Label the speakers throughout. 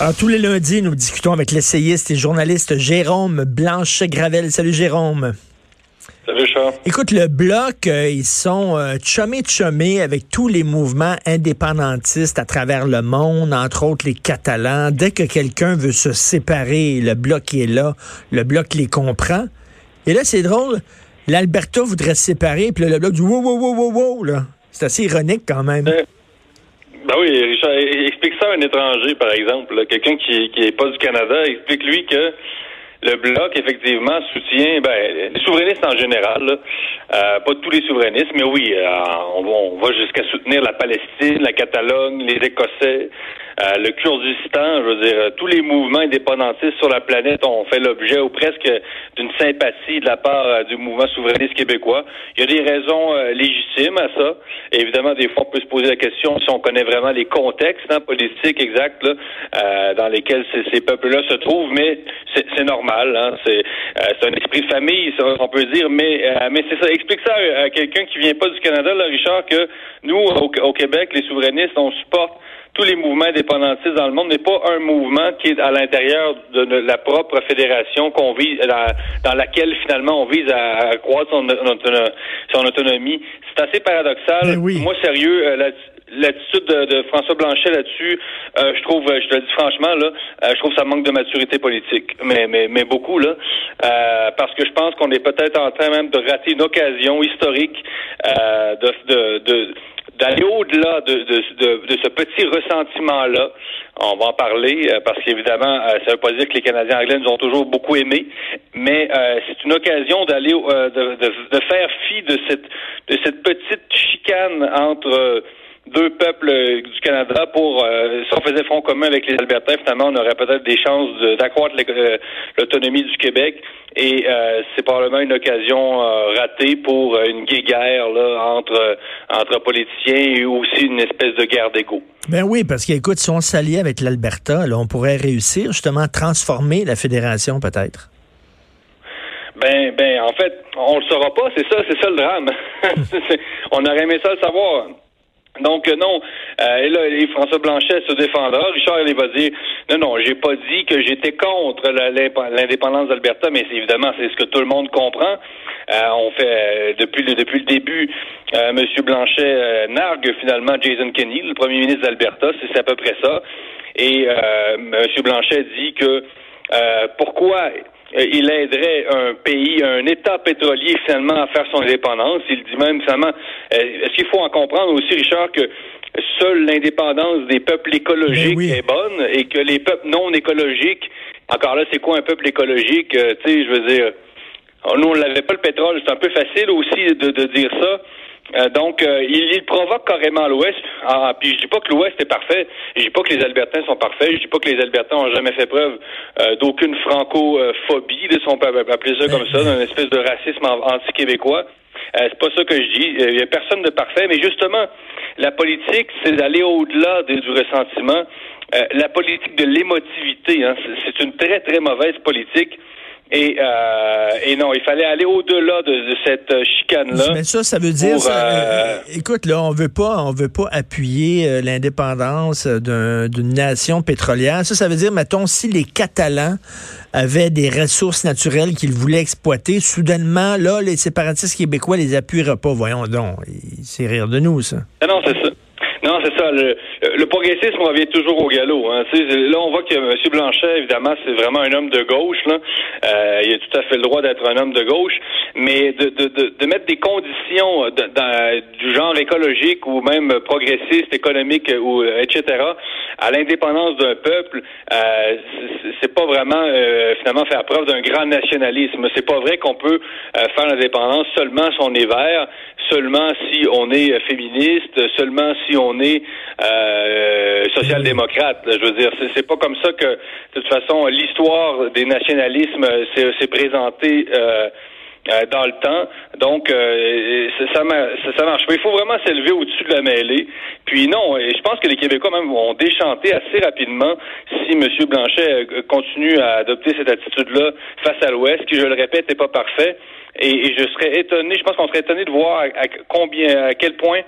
Speaker 1: Alors, tous les lundis, nous discutons avec l'essayiste et journaliste Jérôme Blanchet-Gravel. Salut Jérôme.
Speaker 2: Salut Charles.
Speaker 1: Écoute, le Bloc, euh, ils sont euh, avec tous les mouvements indépendantistes à travers le monde, entre autres les Catalans. Dès que quelqu'un veut se séparer, le Bloc est là, le Bloc les comprend. Et là, c'est drôle, l'Alberta voudrait se séparer, puis le Bloc dit « wow, wow, wow, wow, wow », là. C'est assez ironique quand même.
Speaker 2: Ben oui, Richard, explique ça à un étranger, par exemple, quelqu'un qui qui est pas du Canada, explique-lui que le bloc, effectivement, soutient ben, les souverainistes en général, euh, pas tous les souverainistes, mais oui, euh, on, va jusqu'à soutenir la Palestine, la Catalogne, les Écossais, euh, le Kurdistan, je veux dire, tous les mouvements indépendantistes sur la planète ont fait l'objet ou presque d'une sympathie de la part euh, du mouvement souverainiste québécois. Il y a des raisons euh, légitimes à ça. évidemment, des fois, on peut se poser la question si on connaît vraiment les contextes hein, politiques exacts dans lesquels ces, peuples-là se trouvent, mais c'est normal. Hein, c'est un esprit de famille, on peut dire, mais mais c'est ça. Explique ça à, quelqu'un qui vient pas du Canada, là, Richard, que nous, au Québec, les souverainistes, on supporte tous les mouvements indépendantistes dans le monde n'est pas un mouvement qui est à l'intérieur de, la propre fédération qu'on vise, dans, laquelle finalement on vise à, croître son, son autonomie. C'est assez paradoxal. Moi, sérieux, euh, l'attitude de, François Blanchet là-dessus, euh, je trouve, je te le dis franchement là, euh, je trouve ça manque de maturité politique, mais mais mais beaucoup là, parce que je pense qu'on est peut-être en train même de rater une occasion historique de, de, de d'aller au-delà de, de, de, ce petit ressentiment-là. On va en parler euh, parce qu'évidemment, euh, ça ne veut pas dire que les Canadiens anglais nous ont toujours beaucoup aimés, mais euh, c'est une occasion d'aller de, de, faire fi de cette de cette petite chicane entre deux peuples du Canada pour, euh, si on faisait front commun avec les Albertains, finalement, on aurait peut-être des chances d'accroître euh, l'autonomie du Québec. Et euh, c'est probablement une occasion ratée pour une guerre là, entre, entre politiciens et aussi une espèce de guerre d'ego.
Speaker 1: Ben oui, parce qu'écoute, si on s'alliait avec l'Alberta, on pourrait réussir justement à transformer la fédération peut-être.
Speaker 2: Ben, ben, en fait, on le saura pas, c'est ça, c'est ça le drame. on aurait aimé ça le savoir. Donc euh, non, euh, et là, François Blanchet se défendra. Richard, il va dire non, non, j'ai pas dit que j'étais contre l'indépendance d'Alberta, mais évidemment, c'est ce que tout le monde comprend. Euh, on fait depuis le depuis le début, M. Blanchet nargue finalement Jason Kenney, le premier ministre d'Alberta, c'est à peu près ça. Et M. Blanchet dit que pourquoi il aiderait un pays, un État pétrolier finalement à faire son indépendance. Il dit même finalement, euh, est-ce qu'il faut en comprendre aussi, Richard, que seule l'indépendance des peuples écologiques est bonne et que les peuples non écologiques, encore là, c'est quoi un peuple écologique? Euh, tu sais, je veux dire, nous, on n'avait pas le pétrole. C'est un peu facile aussi de, de dire ça. Euh, donc, euh, il, provoque carrément l'Ouest. Ah, puis je dis pas que l'Ouest est parfait. Je dis pas que les Albertains sont parfaits. Je dis pas que les Albertains ont jamais fait preuve euh, d'aucune francophobie, de son appeler ça comme ça, d'un espèce de racisme anti-québécois. c'est pas ça que je dis. Il y a personne de parfait, mais justement, la politique, c'est d'aller au-delà du ressentiment. la politique de l'émotivité, hein, c'est une très très mauvaise politique. Et, euh, et non, il fallait aller au-delà de, cette chicane-là.
Speaker 1: Mais ça, ça veut dire, euh, euh, écoute, là, on veut pas, on veut pas appuyer l'indépendance d'une nation pétrolière. Ça, ça veut dire, mettons, si les Catalans avaient des ressources naturelles qu'ils voulaient exploiter, soudainement, là, les séparatistes québécois les appuieraient pas. Voyons donc, c'est rire de nous, ça.
Speaker 2: Ah non, c'est ça. C'est ça. Le, le, progressisme revient toujours au galop. Hein. Là, on voit que M. Blanchet, évidemment, c'est vraiment un homme de gauche. Là. Euh, il a tout à fait le droit d'être un homme de gauche, mais de, de, de, de mettre des conditions du genre écologique ou même progressiste, économique, ou etc. à l'indépendance d'un peuple, euh, c'est pas vraiment euh, finalement faire preuve d'un grand nationalisme. C'est pas vrai qu'on peut euh, faire l'indépendance seulement si on est vert, seulement si on est féministe, seulement si on est euh, social-démocrate. Je veux dire, c'est pas comme ça que, de toute façon, l'histoire des nationalismes s'est présentée. Euh, euh, dans le temps. Donc, euh, ça, marche. Mais il faut vraiment s'élever au-dessus de la mêlée. Puis non, et je pense que les Québécois même vont déchanter assez rapidement si M. Blanchet continue à adopter cette attitude-là face à l'Ouest, qui, je le répète, n'est pas parfait. Et, je serais étonné, je pense qu'on serait étonné de voir à combien, à quel point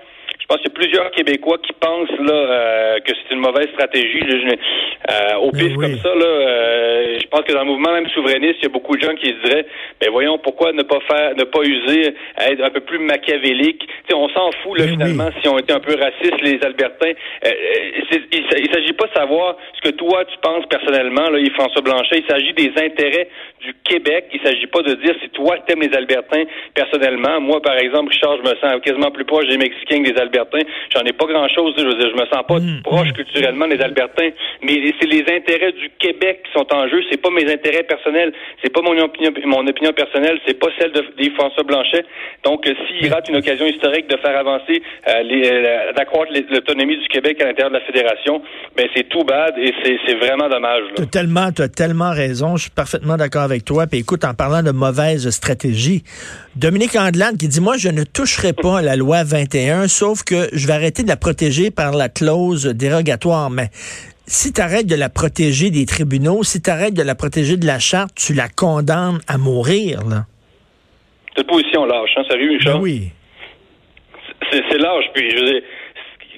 Speaker 2: Je pense qu'il y a plusieurs Québécois qui pensent là euh, que c'est une mauvaise stratégie. Euh, au pif comme ça, là, euh, je pense que dans le mouvement même souverainiste, il y a beaucoup de gens qui se diraient, ben voyons, pourquoi ne pas faire, ne pas user, être un peu plus machiavélique? sais, on s'en fout là, finalement si on était un peu racistes, les Albertains. il, ne s'agit pas de savoir ce que toi tu penses personnellement, là, François Blanchet. Il s'agit des intérêts du Québec. Il s'agit pas de dire si toi t'aimes les Albertains personnellement. Moi, par exemple, Richard, je me sens quasiment plus proche des Mexicains que des Albertains. J'en ai pas grand-chose. Je veux dire, je me sens pas mm, proche culturellement des Albertains, mais c'est les intérêts du Québec qui sont en jeu. C'est pas mes intérêts personnels. C'est pas mon opinion, mon opinion personnelle. C'est pas celle de, François Blanchet. Donc, euh, s'il rate une occasion historique de faire avancer, euh, euh, d'accroître l'autonomie du Québec à l'intérieur de la fédération, ben c'est tout bad et c'est vraiment dommage.
Speaker 1: Tu as tellement, as tellement raison. Je suis parfaitement d'accord avec toi. Puis écoute, en parlant de mauvaise stratégie, Dominique Andelade qui dit, moi, je ne toucherai pas à la loi 21, sauf que je vais arrêter de la protéger par la clause dérogatoire. Mais si tu arrêtes de la protéger des tribunaux, si tu arrêtes de la protéger de la charte, tu la condamnes à mourir, là.
Speaker 2: Cette position lâche, hein, sérieux, Michel?
Speaker 1: Ben oui.
Speaker 2: C'est lâche, puis je veux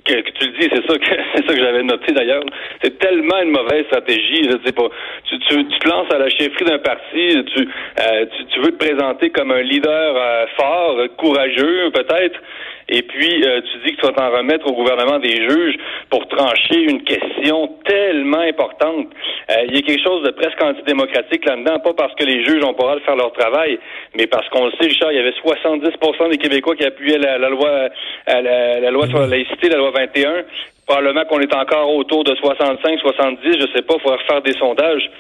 Speaker 2: que, tu le dis, c'est ça que c'est ça que j'avais noté d'ailleurs. C'est tellement une mauvaise stratégie. Je sais pas. Tu, tu, tu, te lances à la chefferie d'un parti, tu, euh, tu, tu, veux te présenter comme un leader euh, fort, courageux peut-être, et puis euh, tu dis que tu vas t'en remettre au gouvernement des juges pour trancher une question tellement importante. Il y a quelque chose de presque antidémocratique là-dedans, pas parce que les juges ont pas le de faire leur travail, mais parce qu'on le sait, Richard, il y avait 70% des Québécois qui appuyaient la, loi la, la, loi sur la laïcité, la loi 21. Probablement qu'on est encore autour de 65, 70, je sais pas, il faudra refaire des sondages.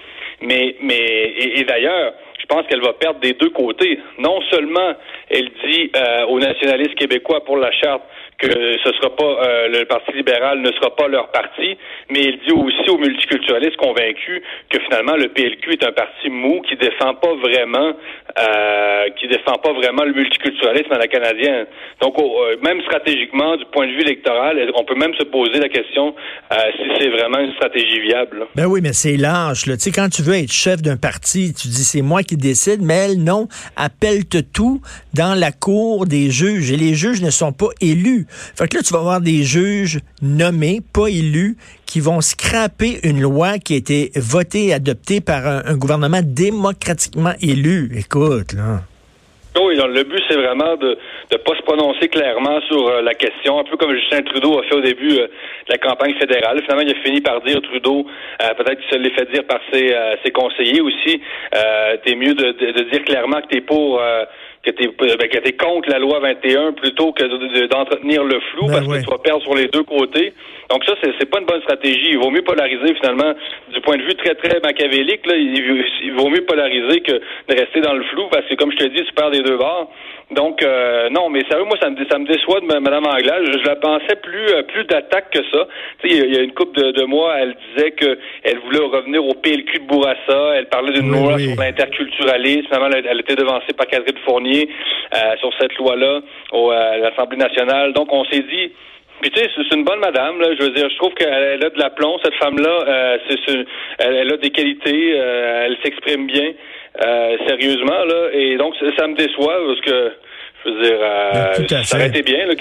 Speaker 2: Mais, mais, et, d'ailleurs, je pense qu'elle va perdre des deux côtés. Non seulement elle dit euh, aux nationalistes québécois pour la charte que ce sera pas euh, le Parti libéral ne sera pas leur parti, mais il dit aussi aux multiculturalistes convaincus que finalement le PLQ est un parti mou qui défend pas vraiment euh, qui défend pas vraiment le multiculturalisme à la canadienne. Donc euh, même stratégiquement, du point de vue électoral, on peut même se poser la question si c'est vraiment une stratégie viable.
Speaker 1: Ben oui, mais c'est large. Tu sais, quand tu veux être chef d'un parti, tu dis c'est moi qui décide, mais elle, non, appelle-te tout dans la cour des juges. Et les juges ne sont pas élus. Fait que là, tu vas avoir des juges nommés, pas élus, qui vont scraper une loi qui a été votée et adoptée par un, gouvernement démocratiquement élu. Écoute, là.
Speaker 2: Oui, le but, c'est vraiment de ne pas se prononcer clairement sur euh, la question, un peu comme Justin Trudeau a fait au début euh, de la campagne fédérale. Finalement, il a fini par dire, Trudeau, euh, peut-être qu'il se l'est fait dire par ses, conseillers aussi, t'es mieux de, de, dire clairement que t'es pour que tu es, ben, contre la loi 21 plutôt que d'entretenir le flou ben parce que tu vas perdre sur les deux côtés. Donc ça, c'est pas une bonne stratégie. Il vaut mieux polariser finalement du point de vue très, très machiavélique. Là, il, vaut mieux polariser que de rester dans le flou parce que, comme je te dis, tu perds des deux bords. Donc, euh, non, mais sérieux, moi, ça me, ça me déçoit de Mme Anglade. Je, la pensais plus euh, plus d'attaque que ça. Tu sais, il y, a une couple de, mois, elle disait qu'elle voulait revenir au PLQ de Bourassa. Elle parlait d'une loi sur l'interculturalisme. Finalement, elle, était devancée par Catherine Fournier euh, sur cette loi-là à l'Assemblée nationale. Donc, on s'est dit... Puis tu sais, c'est une bonne madame. Là, je veux dire, je trouve qu'elle a de l'aplomb. Cette femme-là, c'est, elle, a des qualités. elle s'exprime bien. Euh, sérieusement, là. Et donc, ça, me déçoit parce que, je veux dire, euh, ça aurait été bien, là,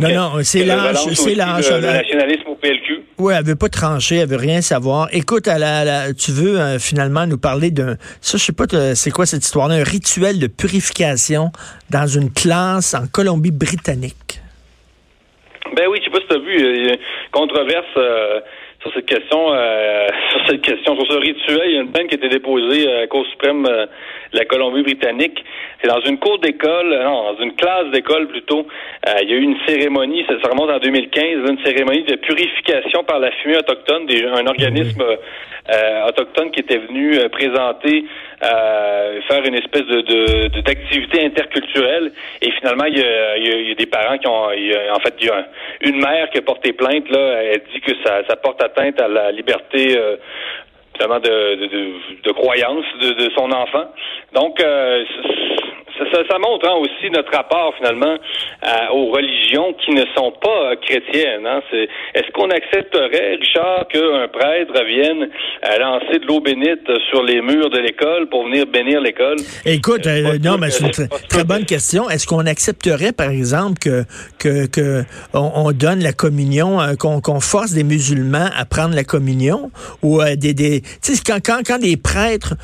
Speaker 1: non, non, c'est l'âge, c'est l'âge.
Speaker 2: Le, nationalisme au PLQ.
Speaker 1: Oui, elle veut pas trancher, elle veut rien savoir. Écoute, elle, tu veux euh, finalement nous parler d'un, ça, je sais pas, c'est quoi cette histoire un rituel de purification dans une classe en Colombie-Britannique?
Speaker 2: Ben oui, je sais pas si tu as vu, une controverse euh, sur cette question, euh, sur cette question, sur ce rituel, il y a une peine qui a été déposée à la Cour suprême euh, de la Colombie-Britannique. C'est dans une cour d'école, non, dans une classe d'école plutôt. Euh, il y a eu une cérémonie, ça, remonte en 2015, une cérémonie de purification par la fumée autochtone, des, un organisme autochtone qui était venu présenter, faire une espèce de, d'activité interculturelle. Et finalement, il y, a, il y a, des parents qui ont, en fait, il y a une mère qui a porté plainte là. Elle dit que ça, ça porte atteinte à la liberté euh, de, de, de, croyance de, son enfant. Donc, euh, ça, montre hein, aussi notre rapport finalement aux religions qui ne sont pas chrétiennes. Hein. Est-ce qu'on accepterait, Richard, qu'un prêtre vienne lancer de l'eau bénite sur les murs de l'école pour venir bénir l'école?
Speaker 1: Écoute, non, mais c'est une très, bonne question. Est-ce qu'on accepterait, par exemple, que, que, que on, donne la communion, qu'on force des musulmans à prendre la communion? Ou des, des quand, quand, quand des prêtres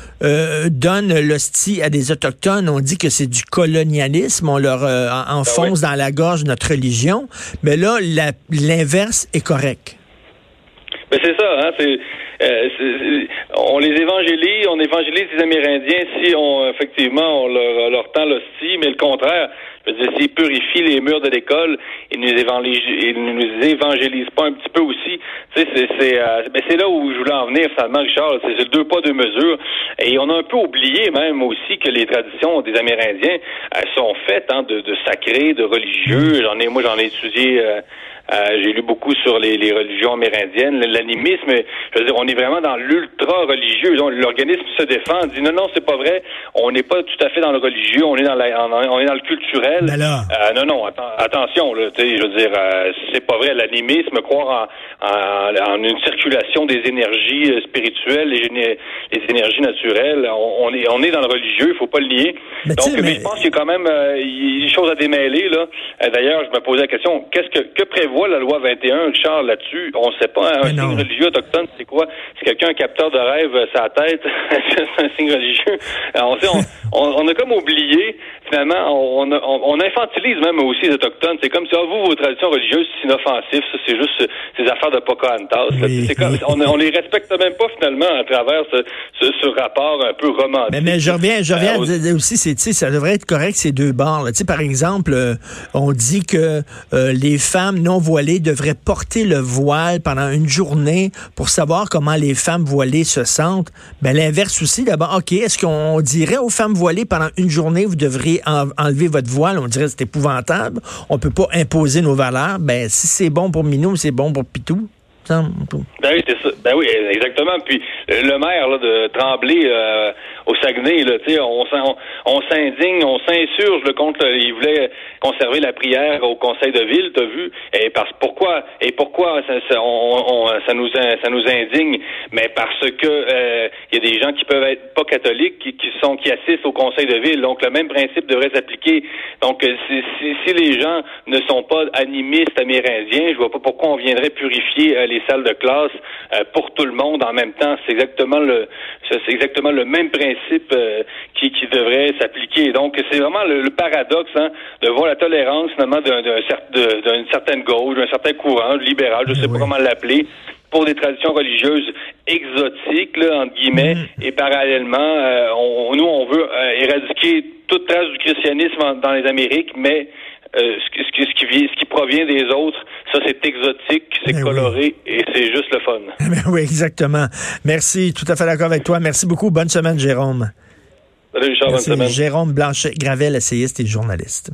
Speaker 1: donnent l'hostie à des autochtones, on dit que c'est du colonialisme, on leur euh, enfonce ben dans la gorge notre religion, mais là, l'inverse est correct.
Speaker 2: Ben c'est ça, hein, euh, on les évangélise, on évangélise les Amérindiens si on effectivement on leur, leur tend l'hostie, mais le contraire, je veux dire, s'ils purifient les murs de l'école, ils nous évangélisent, ils nous évangélisent pas un petit peu aussi. Tu sais, c'est c'est euh, ben, c'est là où je voulais en venir finalement, Richard. C'est le deux pas deux mesures. Et on a un peu oublié même aussi que les traditions des Amérindiens euh, sont faites hein, de, de sacrés, de religieux. J'en ai, moi, j'en ai étudié. Euh, euh, j'ai lu beaucoup sur les, les religions amérindiennes, l'animisme. Je veux dire, on est vraiment dans l'ultra religieux. L'organisme se défend, dit non, non, c'est pas vrai. On n'est pas tout à fait dans le religieux. On est dans la, on est dans le culturel.
Speaker 1: Ben
Speaker 2: euh, non, non, attention. Là, je veux dire, euh, c'est pas vrai. L'animisme, croire en, en, une circulation des énergies spirituelles, les, les énergies naturelles. On, est, on est dans le religieux. Il faut pas le nier. Donc, mais, je pense qu'il y a quand même des choses à démêler là. D'ailleurs, je me posais la question qu'est-ce que que prévoit la loi 21, Richard, là-dessus, on ne sait pas, hein, un signe religieux autochtone, c'est quoi? C'est quelqu'un, un capteur de euh, sa tête, c'est un signe religieux. sait, on, a comme oublié, finalement, on, on, infantilise même aussi les autochtones. C'est comme si, ah, vous, vos traditions religieuses, c'est inoffensif, ça, c'est juste ces affaires de Pocahontas. c'est comme, on, on les respecte même pas, finalement, à travers ce, ce, rapport un peu romantique.
Speaker 1: Mais, mais je reviens, je reviens euh, aussi, c'est, ça devrait être correct, ces deux bords. Là. Par exemple, euh, on dit que les femmes non voilées devrait porter le voile pendant une journée pour savoir comment les femmes voilées se sentent. Ben, l'inverse aussi, d'abord, OK, est-ce qu'on dirait aux femmes voilées pendant une journée, vous devriez enlever votre voile? On dirait c'est épouvantable. On peut pas imposer nos valeurs. Ben, si c'est bon pour Minou, c'est bon pour Pitou.
Speaker 2: Ben oui, c'est ça. Ben oui, exactement. Puis le maire de Tremblay euh, au Saguenay, là, on, on, on s'indigne, on s'insurge contre. Il voulait conserver la prière au Conseil de ville, t'as vu? Et parce pourquoi? Et pourquoi ça, nous ça nous indigne? Mais parce que euh, il y a des gens qui peuvent être pas catholiques qui, sont qui assistent au Conseil de ville. Donc le même principe devrait s'appliquer. Donc euh, si, si, si, les gens ne sont pas animistes amérindiens, je vois pas pourquoi on viendrait purifier euh, les salles de classe pour tout le monde en même temps. C'est exactement le c'est exactement le même principe qui, qui devrait s'appliquer. Donc c'est vraiment le, paradoxe hein, de voir la tolérance finalement d'une certaine gauche, d'un certain courant libéral, je ne sais pas comment l'appeler, pour des traditions religieuses exotiques, là, entre guillemets, mm. et parallèlement, euh, on, nous, on veut euh, éradiquer toute trace du christianisme dans les Amériques, mais euh, ce, ce, qui, ce, qui, provient des autres, ça c'est exotique, c'est ben coloré et c'est juste le fun.
Speaker 1: Ben oui, exactement. Merci, tout à fait d'accord avec toi. Merci beaucoup. Bonne semaine, Jérôme.
Speaker 2: Salut, Richard, bonne semaine.
Speaker 1: Jérôme Blanchet-Gravel, essayiste et journaliste.